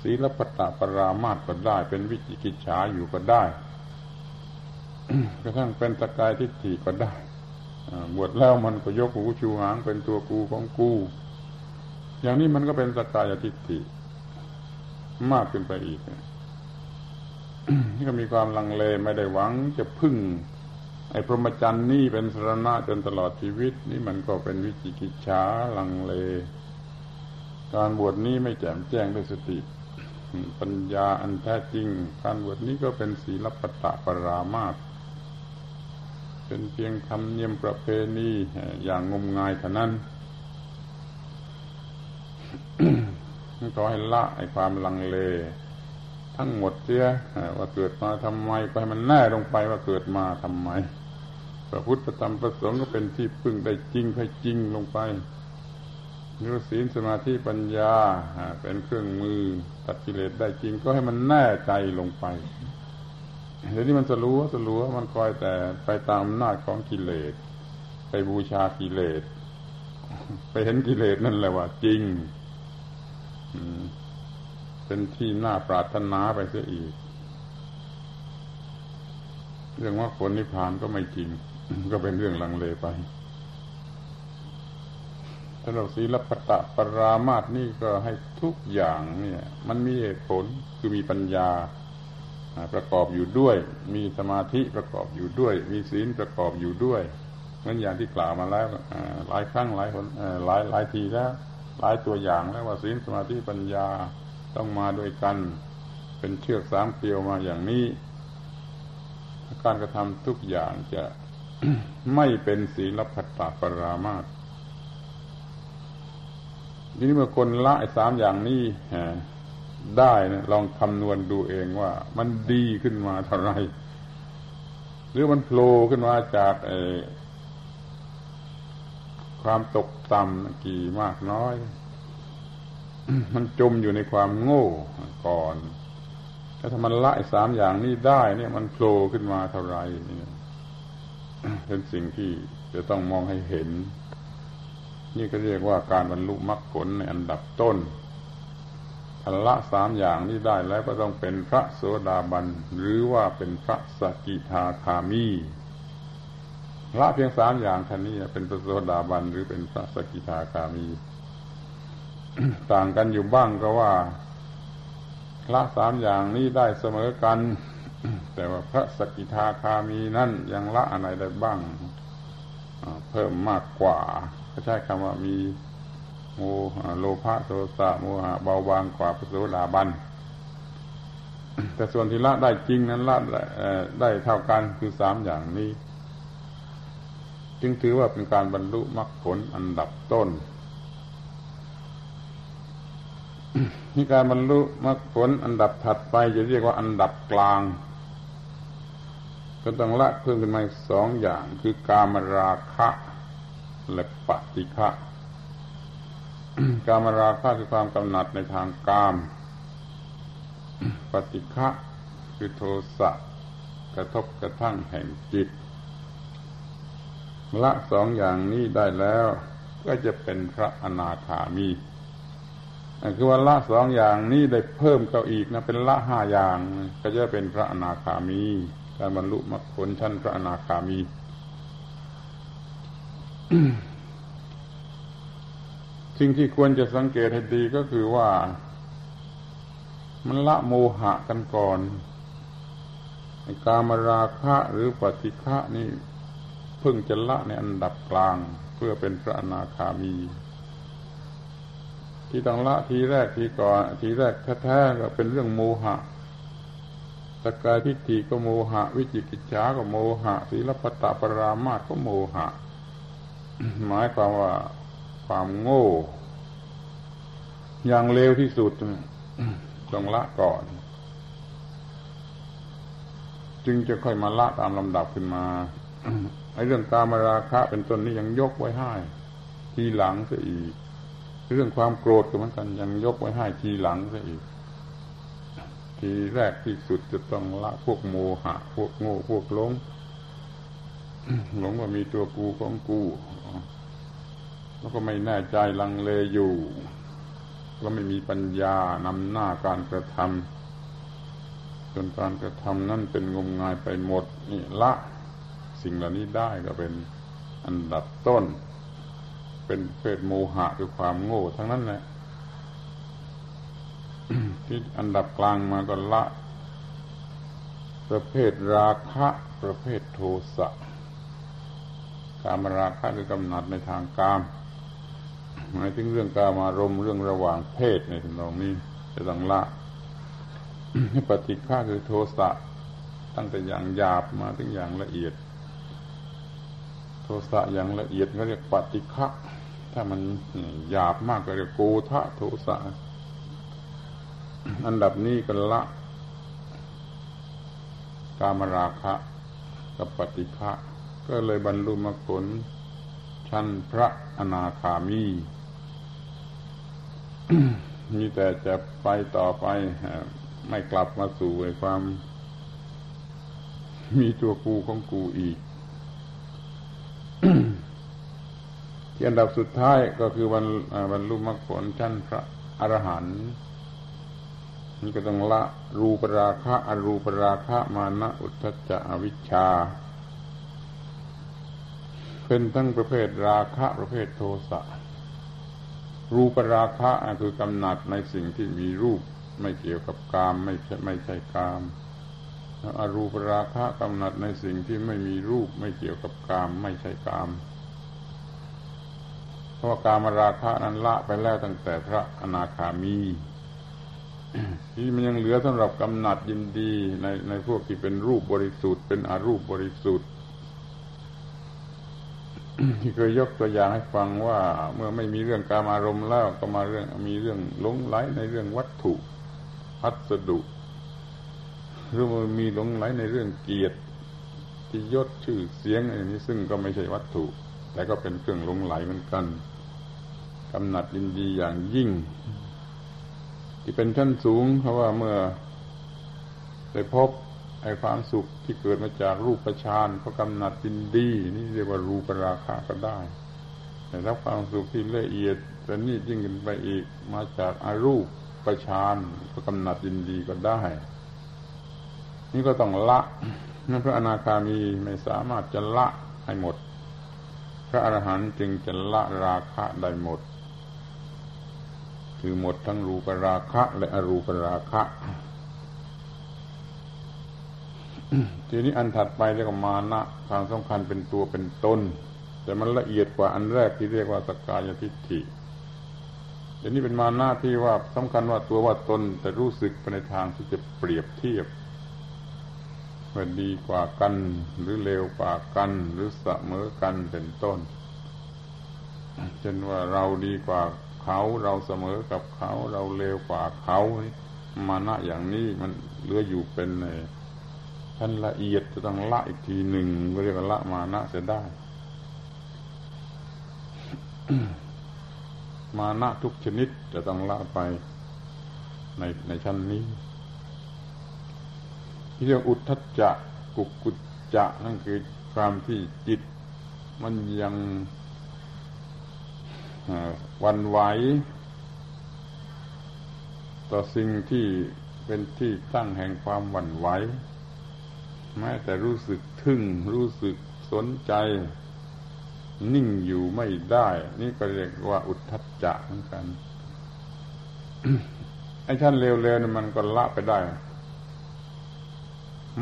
ศีลปตะปรามาตก็ได้ เป็นวิจิกิจฉาอยู่ก็ได้กระทั่งเป็นสกายทิฏฐิก็ได้บวชแล้วมันก็ยกหูชูหางเป็นตัวกูของกู อย่างนี้มันก็เป็นสกายทิฏฐิ มากขึ้นไปอีกนี่ก็มีความลังเลไม่ได้หวังจะพึ่ง ไอ้พรหมจรรย์นี่เป็นสรณะจนตลอดชีวิต นี่มันก็เป็นวิจิกิจฉาลังเล การบวชนี้ไม่แจ่มแจ้งด้วยสติปัญญาอันแท้จริง การบวชนี้ก็เป็นศีลปตะปรามาตเป็นเพียงธรรมเนียมประเพณีอย่างงมงายเท่านั้น ขอให้ละไอ้ความลังเล ทั้งหมดเสียว่าเกิดมาทำไมก็ให้มันแน่ลงไปว่าเกิดมาทำไมพระพุทธธรรมประสงค์ก็เป็นที่พึ่งได้จริงให้จริงลงไปนิรศีลสมาธิปัญญาเป็นเครื่องมือตัดกิเลสได้จริงก็ให้มันแน่ใจลงไปเดี๋ยวนี้มันสลัวสลัวมันคอยแต่ไปตามอำนาจของกิเลส ไปบูชากิเลส ไปเห็นกิเลสนั่นแหละว่าจริง เป็นที่น่าปรารถนาไปเสียอีก เรื่องว่าผลนิพพานก็ไม่จริง ก็เป็นเรื่องลังเลไปถ้าเราศีลปตะปรามาสนี่ก็ให้ทุกอย่างเนี่ย มันมีเหตุผลคือมีปัญญาประกอบอยู่ด้วย มีสมาธิประกอบอยู่ด้วย มีศีลประกอบอยู่ด้วยเหมือนอย่างที่กล่าวมาแล้วหลายครั้งหลายคนหลายหลายทีแล้ว หลายตัวอย่างแล้วว่าศีลสมาธิปัญญาต้องมาด้วยกัน เป็นเชือกสามเกลียวมาอย่างนี้ การกระทำทุกอย่างจะไม่เป็นศีลพัตตปรามาสทีนี้เมื่อคนละสามอย่างนี้ได้นะลองคำนวณดูเองว่า มันดีขึ้นมาเท่าไรหรือมันโผล่ขึ้นมาจาก ความตกต่ำกี่มากน้อย มันจมอยู่ในความโง่ก่อนแล้วถ้ามันละสามอย่างนี้ได้ เนี่ย มันโผล่ขึ้นมาเท่าไรเนี่ยเป็นสิ่งที่จะต้องมองให้เห็น นี่ก็เรียกว่าการบรรลุมรรคผลในอันดับต้นทันละสามอย่างนี้ได้แล้วก็ต้องเป็นพระโสดาบัน หรือว่าเป็นพระสกิทาคามี ละเพียงสามอย่างท่านนี้เป็นพระโสดาบันหรือเป็นพระสกิทาคามี ต่างกันอยู่บ้างก็ว่าละสามอย่างนี้ได้เสมอกัน แต่ว่าพระสกิทาคามีนั่นยังละอะไรได้บ้างเพิ่มมากกว่าก็ใช้คำว่ามีโมโลภะโทสะโมหะเบาบางกว่าพระโสดาบันแต่ส่วนที่ละได้จริงนั้นละได้เท่ากันคือสามอย่างนี้ จึงถือว่าเป็นการบรรลุมรรคผลอันดับต้นนี่การบรรลุมรรคผลอันดับถัดไปจะเรียกว่าอันดับกลาง ก็ต้องละเพิ่มขึ้นมาสองอย่างคือกามราคะและปฏิฆะกามราคะคือความกำหนัดในทางกาม ปฏิฆะคือโทสะกระทบกระทั่งแห่งจิต ละสองอย่างนี้ได้แล้ว ก็จะเป็นพระอนาคามีคือว่าละสองอย่างนี้ได้เพิ่มเก้าอีกนะ เป็นละห้าอย่าง ก็จะเป็นพระอนาคามี การบรรลุมรรคผลชั้นพระอนาคามีสิ่งที่ควรจะสังเกตให้ดีก็คือว่า มันละโมหะกันก่อนการมราคะหรือปฏิฆะนี่ เพิ่งจะละในอันดับกลางเพื่อเป็นพระอนาคามี ที่ต้องละทีแรกทีก่อนทีแรกแท้ๆก็เป็นเรื่องโมหะสกายทิฏฐิก็โมหะ วิจิกิจฉาก็โมหะศีลปตตปรามาสก็โมหะ หมายความว่าความโง่ อย่างเลวที่สุดต้องละก่อน จึงจะค่อยมาละตามลำดับขึ้นมา อ้เรื่องตามราคะเป็นต้นนี้ยังยกไว้ให้ ทีหลังซะอีก เรื่องความโกรธก็เหมือนกันยังยกไว้ให้ทีหลังซะอีก ทีแรกที่สุดจะต้องละพวกโมหะ พวกโง่พวกหลงหลงว่ามีตัวกูของกูแล้วก็ไม่แน่ใจลังเลอยู่ก็ไม่มีปัญญานำหน้าการกระทำจนการกระทำนั่นเป็นงมงายไปหมดนี่ละ สิ่งเหล่านี้ได้ก็เป็นอันดับต้น เป็นเพศโมหะคือความโง่ทั้งนั้นแหละที่อันดับกลางมาก็ละ ประเภทราคะประเภทโทสะการมราคะคือกำหนัดในทางกามหมายถึงเรื่องการมารมเรื่องระหว่างเพศในตรงนี้จะต้องละปฏิฆาคือโทสะตั้งแต่อย่างหยาบมาถึงอย่างละเอียด ทสะอย่างละเอียดเขาเรียกปฏิฆะถ้ามันหยาบมากก็เรียกโกทะโทสะอันดับนี้ก็ละ กามราคะ กับปฏิฆะก็เลยบรรลุมรรคผลชั้นพระอนาคามีมีแต่จะไปต่อไปไม่กลับมาสู่ความ มีตัวกูของกูอีก ที่อันดับสุดท้ายก็คือวันบรรลุมรรคผลชั้นพระอรหันต์นี่ก็ต้องละรูปราคะอรูปราคะมานะอุทธจะอวิชชา เป็นทั้งประเภทราคะประเภทโทสะรูปราคะคือกำหนัดในสิ่งที่มีรูปไม่เกี่ยวกับกามไม่ใช่ไม่ใช่กาม อรูปราคะกำหนัดในสิ่งที่ไม่มีรูปไม่เกี่ยวกับกาม ไม่ใช่กาม เพราะกามราคะนั้นละไปแล้วตั้งแต่พระอนาคามี ที่มันยังเหลือสำหรับกำหนัดยินดีในในพวกที่เป็นรูปบริสุทธิ์ เป็นอรูปบริสุทธิ์ที่เคยยกตัวอย่างให้ฟังว่าเมื่อไม่มีเรื่องการอารมณ์แล้วก็มาเรื่องมีเรื่องหลงไหลในเรื่องวัตถุพัสดุ หรือมันมีหลงไหลในเรื่องเกียรติยศชื่อเสียงอันนี้ซึ่งก็ไม่ใช่วัตถุ แต่ก็เป็นเครื่องหลงไหลเหมือนกันกำหนัดยินดีอย่างยิ่ง ที่เป็นชั้นสูงเพราะว่าเมื่อได้พบไอ้ความสุขที่เกิดมาจากรูปประชานก็กำหนัดยินดี นี่เรียกว่ารูปราคาก็ได้ แต่รับความสุขที่ละเอียดแต่นี่ยิ่งขึ้นไปอีกมาจากอารูปประชานก็กำหนัดยินดีก็ได้ นี่ก็ต้องละนั่นพระอนาคามีไม่สามารถจะละให้หมด พระอรหันต์จึงจะละราคะได้หมด คือหมดทั้งรูปราคะและอรูปราคะทีนี้อันถัดไปเรียกว่ามานะความสำคัญเป็นตัวเป็นตนแต่มันละเอียดกว่าอันแรกที่เรียกว่าสกายทิฏฐิเดี๋ยวนี้เป็นมานะที่ว่าสำคัญว่าตัวว่าตนแต่รู้สึกไปในทางที่จะเปรียบเทียบ ว่าดีกว่ากัน หรือเลวกว่ากัน หรือเสมอกันเป็นต้นเช่นว่าเราดีกว่าเขาเราเสมอกับเขา เราเลวกว่าเขามานะอย่างนี้มันเหลืออยู่เป็นในท่านละเอียดจะต้องละอีกทีหนึ่งเรียกว่าละมานะเสียได้ มานะทุกชนิดจะต้องละไปในในชั้นนี้ ที่เรียกอุทธัจจะกุกกุจจะนั่นคือความที่จิต มันยังวันไหว ต่อสิ่งที่เป็นที่ตั้งแห่งความหวั่นไหวแม้แต่รู้สึกทึ่งรู้สึกสนใจ นิ่งอยู่ไม่ได้ นี่ก็เรียกว่าอุทธัจจะเหมือนกันไอ้ชั้นเร็วๆนี่มันก็ละไปได้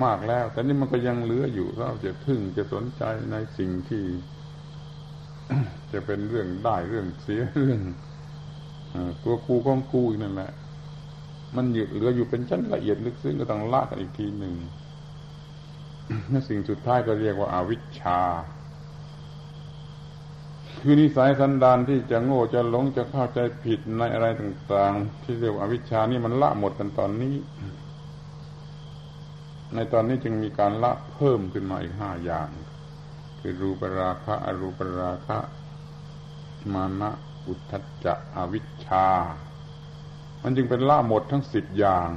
มากแล้ว แต่นี่มันก็ยังเหลืออยู่เราจะทึ่งจะสนใจในสิ่งที่ จะเป็นเรื่องได้เรื่องเสียเรื่องตัวกูของกูนั่นแหละมันหยุดเหลืออยู่เป็นชั้นละเอียดลึกซึ้งก็ต้องละกันอีกทีหนึ่งและสิ่งสุดท้ายก็เรียกว่าอาวิชชา คือนิสัยสันดานที่จะโง่จะหลงจะเข้าใจผิดในอะไรต่าง ๆ ที่เรียกว่าอาวิชชานี่มันละหมดกันตอนนี้ ในตอนนี้จึงมีการละเพิ่มขึ้นมาอีกห้าอย่าง คือรูปราคะอรูปราคะมานะอุทธัจจะอวิชชา มันจึงเป็นละหมดทั้งสิบอย่าง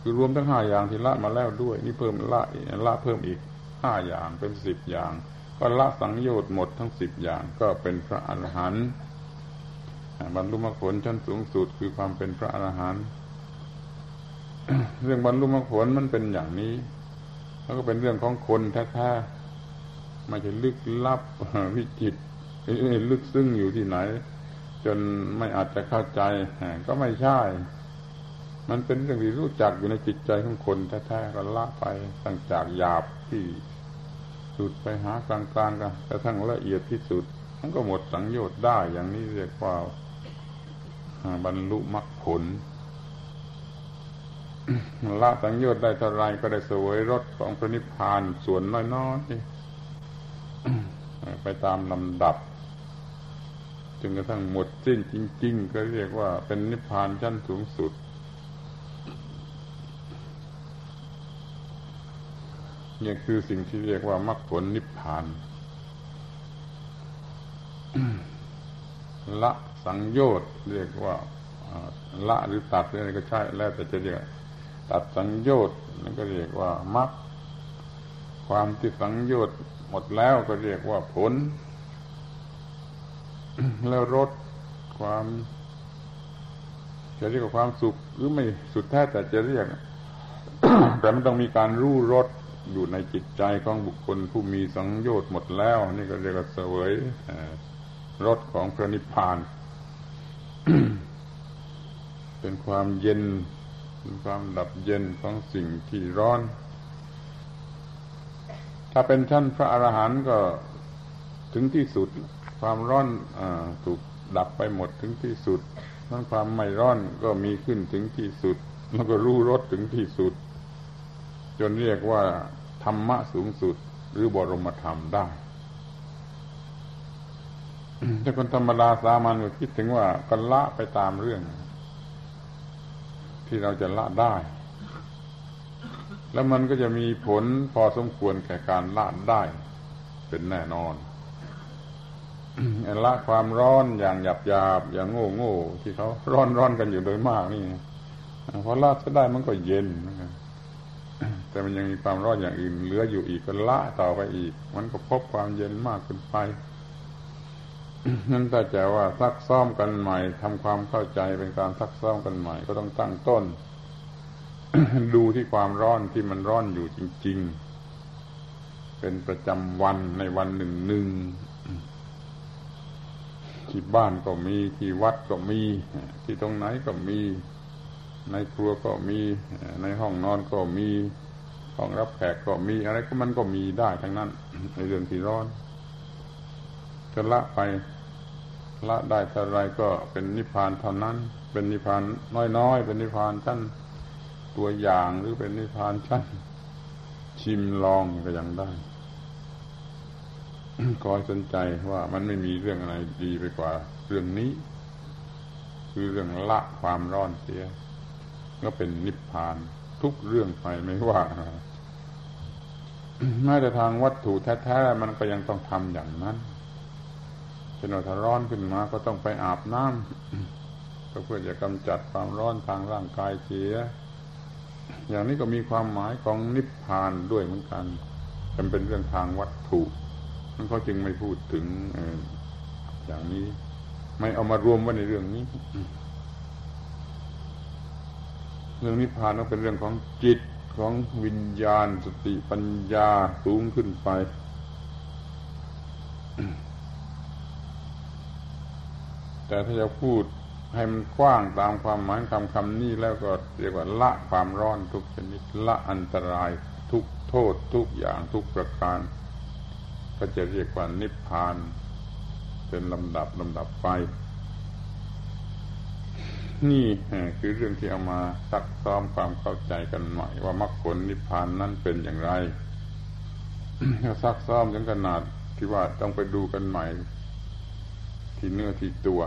คือรวมทั้งห้าอย่างที่ละมาแล้วด้วย นี่เพิ่มละละเพิ่มอีกห้าอย่างเป็นสิบอย่าง ก็ละสังโยชน์หมดทั้งสิบอย่าง ก็เป็นพระอรหันต์บรรลุมรรคผลชั้นสูงสุดคือความเป็นพระอรหันต์ เรื่องบรรลุมรรคผลมันเป็นอย่างนี้ แล้วก็เป็นเรื่องของคนแท้ๆไม่ใช่ลึกลับวิจิตลึกซึ้งอยู่ที่ไหน จนไม่อาจจะเข้าใจก็ไม่ใช่ มันเป็นเรื่องที่รู้จักอยู่ในจิตใจของคนแท้ๆก็ละไปตั้งจากหยาบที่สุดไปหากลางๆกันกระทั่งละเอียดที่สุดมันก็หมดสังโยชน์ได้อย่างนี้เรียกว่าบรรลุมรรคผล ละสังโยชน์ได้เท่าไรก็ได้สวยรสของพระนิพพานส่วนน้อยๆไปตามลำดับจนกระทั่งหมดสิ้นจริง ๆ ก็เรียกว่าเป็นนิพพานชั้นสูงสุด นี่คือสิ่งที่เรียกว่ามรรคผลนิพพานละสังโยชน์เรียกว่าละหรือตัดอะไรก็ใช่แล้วแต่จะเรียก ตัดสังโยชน์นั่นก็เรียกว่ามรรคความที่สังโยชน์หมดแล้วก็เรียกว่าผล แล้วรสความจะเรียกว่าความสุขหรือไม่สุดแท้แต่จะเรียก แต่มันต้องมีการรู้รสอยู่ในจิตใจของบุคคลผู้มีสังโยชน์หมดแล้ว นี่ก็เรียกว่าเสวยรสของพระนิพพาน เป็นความเย็น เป็นความดับเย็นของสิ่งที่ร้อน ถ้าเป็นชั้นพระอรหันต์ก็ถึงที่สุด ความร้อนอถูกดับไปหมดถึงที่สุดทั้งความไม่ร้อนก็มีขึ้นถึงที่สุด แล้วก็รู้รสถึงที่สุด จนเรียกว่า ธรรมะสูงสุด หรือบรมธรรมได้ถ้าคนธรรมดาสามัญก็คิดถึงว่าก็ละไปตามเรื่อง ที่เราจะละได้ แล้วมันก็จะมีผลพอสมควรแก่การละได้ เป็นแน่นอนละความร้อนอย่างหยาบหยาบอย่างโง่โง่ที่เขาร้อนร้อนกันอยู่โดยมากนี่พอละจะได้มันก็เย็นแต่มันยังมีความร้อนอย่างอื่นเหลืออยู่อีกก็ละต่อไปอีก มันก็พบความเย็นมากขึ้นไป นั่นแต่จะว่าซักซ้อมกันใหม่ทำความเข้าใจเป็นการซักซ้อมกันใหม่ ก็ต้องตั้งต้น ดูที่ความร้อนที่มันร้อนอยู่จริง ๆ เป็นประจำวันในวันหนึ่งหนึ่งที่บ้านก็มีที่วัดก็มี ที่ตรงไหนก็มี ในครัวก็มี ในห้องนอนก็มี ห้องรับแขกก็มี อะไรก็มันก็มีได้ทั้งนั้น ในเรื่องที่ร้อนจะละไป ละได้เท่าไรก็เป็นนิพพานเท่านั้น เป็นนิพพานน้อยๆ เป็นนิพพานชั้นตัวอย่างหรือเป็นนิพพานชั้นชิมลองก็ยังได้ขอยสนใจว่ามันไม่มีเรื่องอะไรดีไปกว่าเรื่องนี้ คือเรื่องละความร้อนเสีย ก็เป็นนิพพานทุกเรื่องไปไม่ว่าแม้แต่ทางวัตถุแท้ๆมันก็ยังต้องทำอย่างนั้น ช่นว่าถ้าร้อนขึ้นมาก็ต้องไปอาบน้ำก็เพื่อจะกำจัดความร้อนทางร่างกายเสีย อย่างนี้ก็มีความหมายของนิพพานด้วยเหมือนกันมันเป็นเรื่องทางวัตถุมันเขาจึงไม่พูดถึงอย่างนี้ ไม่เอามารวมไว้ในเรื่องนี้ เรื่องนิพพานก็เป็นเรื่องของจิตของวิญญาณสติปัญญาสูงขึ้นไป แต่ถ้าจะพูดให้มันกว้างตามความหมายคำคำนี้แล้วก็เรียกว่าละความร้อนทุกชนิดละอันตรายทุกโทษทุกอย่างทุกประการ ก็จะเรียกว่านิพพาน เป็นลำดับลำดับไป นี่คือเรื่องที่เอามาซักซ้อมความเข้าใจกันใหม่ว่ามรรคผลนิพพานนั้นเป็นอย่างไรซักซ้อมจนขนาดที่ว่าต้องไปดูกันใหม่ ที่เนื้อที่ตัว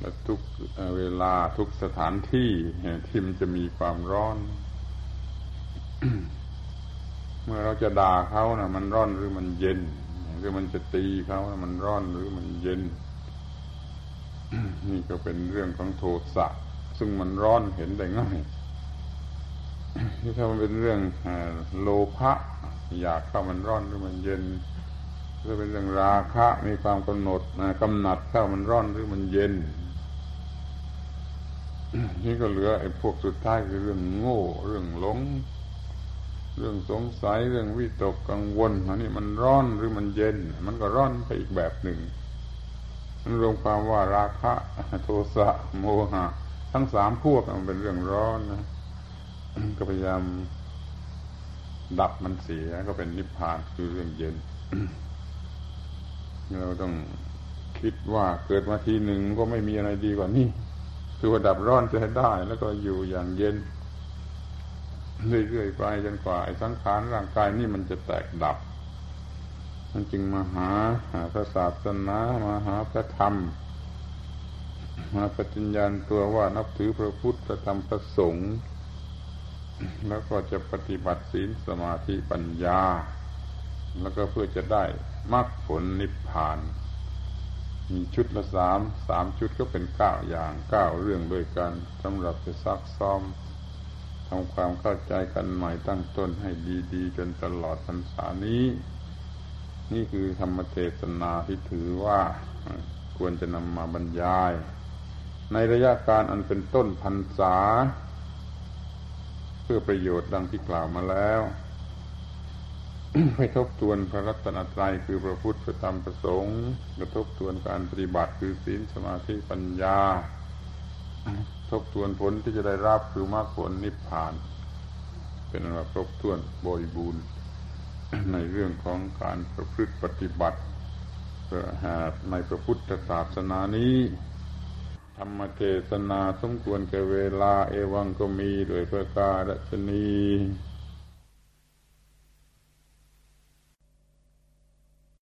และทุกเวลาทุกสถานที่ที่มันจะมีความร้อน เมื่อเราจะด่าเขานะมันร้อนหรือมันเย็น หรือมันจะตีเขานะมันร้อนหรือมันเย็น นี่ก็เป็นเรื่องของโทสะซึ่งมันร้อนเห็นได้ง่ายที่ถ้ามันเป็นเรื่องโลภะอยากเข้ามันร้อนหรือมันเย็น ถ้าเป็นเรื่องราคะมีความกำหนดกำหนัดเข้ามันร้อนหรือมันเย็น นี่ก็เหลือไอ้พวกสุดท้ายคือเรื่องโง่ เรื่องหลง เรื่องสงสัยเรื่องวิตกกังวลอันนี้มันร้อนหรือมันเย็น มันก็ร้อนไปอีกแบบหนึ่ง มันรวมความว่าราคะโทสะโมหะ ทั้งสามพวกมันเป็นเรื่องร้อนนะก็พยายามดับมันเสียก็เป็นนิพพานคือเรื่องเย็น เราต้องคิดว่าเกิดมาทีหนึ่งก็ไม่มีอะไรดีกว่านี้คือว่าดับร้อนจะได้ แล้วก็อยู่อย่างเย็นเรื่อยๆไปจนกว่าไอ้สังขารร่างกายนี่มันจะแตกดับ มันจึงมาหาพระศาสนามาหาพระธรรม มาปฏิญญาณตัวว่านับถือพระพุทธพระธรรมพระสงฆ์แล้วก็จะปฏิบัติศีลสมาธิปัญญา แล้วก็เพื่อจะได้มรรคผลนิพพาน มีชุดละสามสามชุดก็เป็นเก้าอย่างเก้าเรื่องด้วยกันสำหรับจะซักซ้อมทำความเข้าใจกันใหม่ตั้งต้นให้ดีๆจนตลอดพรรษานี้ นี่คือธรรมเทศนาที่ถือว่าควรจะนำมาบรรยาย ในระยะการอันเป็นต้นพรรษา เพื่อประโยชน์ดังที่กล่าวมาแล้ว ไปทบทวนพระรัตนตรัยคือพระพุทธพระธรรมพระสงฆ์กระทบทวนการปฏิบัติคือศีลสมาธิปัญญา ทบทวนผลที่จะได้รับคือมรรคผลนิพพาน เป็นอะไรครบถ้วนบริบูรณ์ในเรื่องของการประพฤติปฏิบัติเพื่อหาในพระพุทธศาสนานี้ ธรรมเทศนาสมควรแก่เวลาเอวังก็มีโดยประกาศชนี